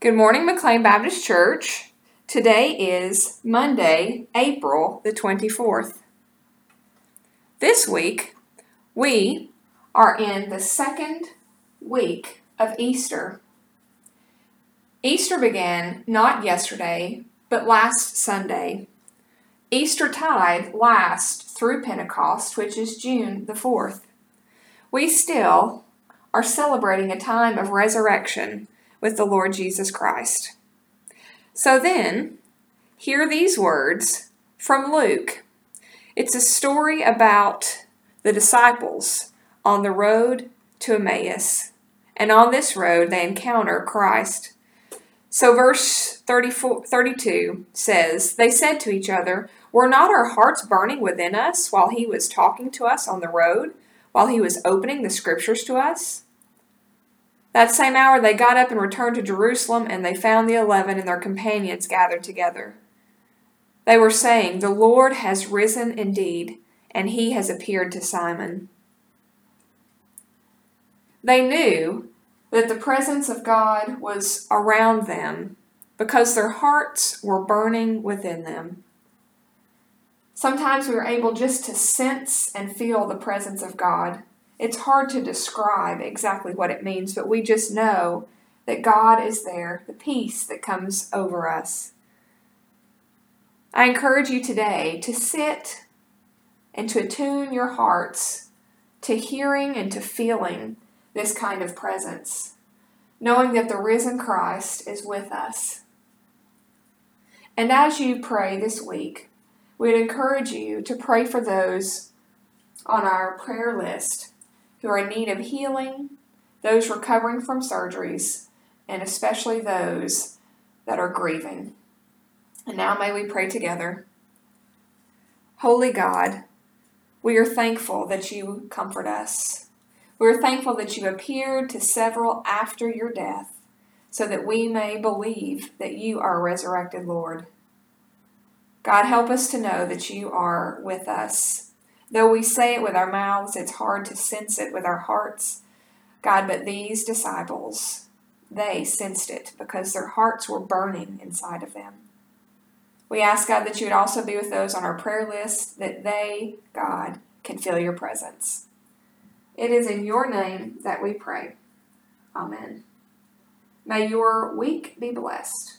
Good morning, McLean Baptist Church. Today is Monday, April the 24th. This week, we are in the second week of Easter. Easter began not yesterday, but last Sunday. Easter tide lasts through Pentecost, which is June the 4th. We still are celebrating a time of resurrection with the Lord Jesus Christ. So then, hear these words from Luke. It's a story about the disciples on the road to Emmaus. And on this road, they encounter Christ. So, verse 34, 32 says, They said to each other, Were not our hearts burning within us while he was talking to us on the road, while he was opening the scriptures to us? That same hour they got up and returned to Jerusalem, and they found the eleven and their companions gathered together. They were saying, The Lord has risen indeed, and he has appeared to Simon. They knew that the presence of God was around them because their hearts were burning within them. Sometimes we are able just to sense and feel the presence of God. It's hard to describe exactly what it means, but we just know that God is there, the peace that comes over us. I encourage you today to sit and to attune your hearts to hearing and to feeling this kind of presence, knowing that the risen Christ is with us. And as you pray this week, we'd encourage you to pray for those on our prayer list who are in need of healing, those recovering from surgeries, and especially those that are grieving. And now may we pray together. Holy God, we are thankful that you comfort us. We are thankful that you appeared to several after your death so that we may believe that you are resurrected Lord. God, help us to know that you are with us Though we say it with our mouths, it's hard to sense it with our hearts. God, but these disciples, they sensed it because their hearts were burning inside of them. We ask, God, that you would also be with those on our prayer list, that they, God, can feel your presence. It is in your name that we pray. Amen. May your week be blessed.